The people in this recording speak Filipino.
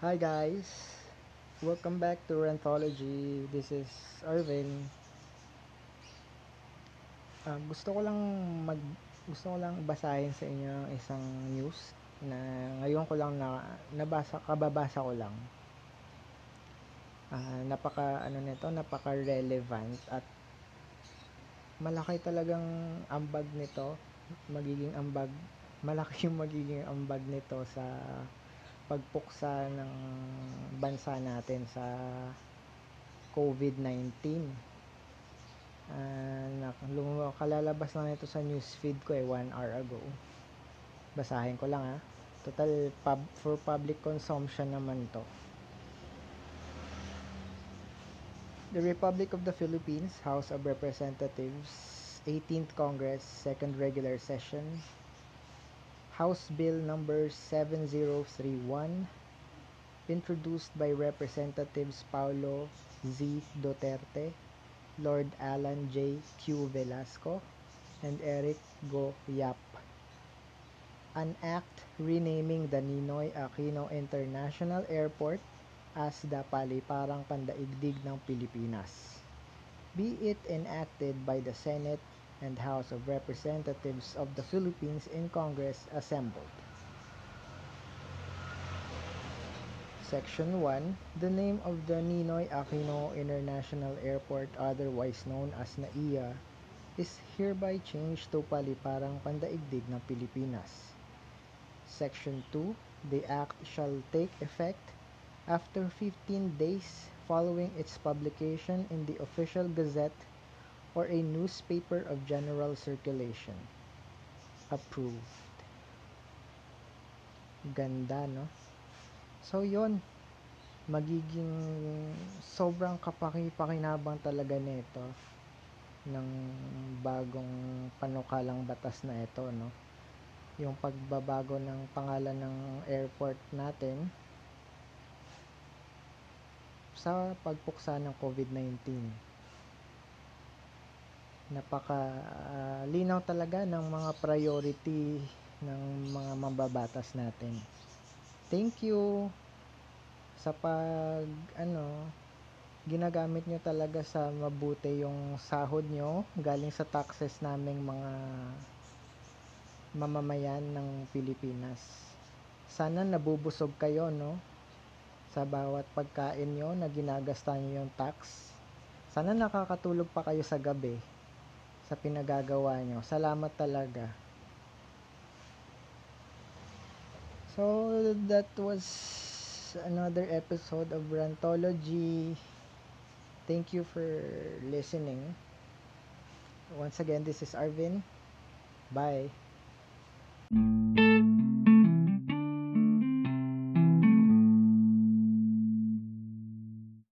Hi guys! Welcome back to Rentology. This is Arvin. Ah, gusto ko lang mag gusto ko lang basahin sa inyo ang isang news na ngayon ko lang na nabasa kababasa ko lang. Ah, napaka ano nito, napaka relevant at malaki talagang ambag nito, magiging ambag, malaki yung magiging ambag nito sa pagpuksa ng bansa natin sa COVID-19. Uh, kalalabas lang ito sa newsfeed ko eh, one hour ago. Basahin ko lang ha. Total, pub, for public consumption naman to. The Republic of the Philippines, House of Representatives, 18th Congress, Second Regular Session, House Bill number 7031 introduced by Representatives Paulo Z. Duterte, Lord Alan J. Q. Velasco, and Eric Go Yap. An act renaming the Ninoy Aquino International Airport as the Paliparang Pandaigdig ng Pilipinas. Be it enacted by the Senate and House of Representatives of the Philippines in Congress assembled. Section 1. The name of the Ninoy Aquino International Airport, otherwise known as NAIA, is hereby changed to Paliparang Pandaigdig ng Pilipinas. Section 2. The act shall take effect after 15 days following its publication in the official gazette or a newspaper of general circulation. Approved. Ganda, no? So, yon magiging sobrang kapaki-pakinabang talaga nito ng bagong panukalang batas na ito, no? Yung pagbabago ng pangalan ng airport natin sa pagpuksa ng COVID-19 napaka uh, linaw talaga ng mga priority ng mga mambabatas natin. Thank you sa pag ano ginagamit nyo talaga sa mabuti yung sahod nyo galing sa taxes naming mga mamamayan ng Pilipinas. Sana nabubusog kayo no sa bawat pagkain nyo na ginagasta nyo yung tax. Sana nakakatulog pa kayo sa gabi sa pinagagawa nyo. Salamat talaga. So, that was another episode of Rantology. Thank you for listening. Once again, this is Arvin. Bye.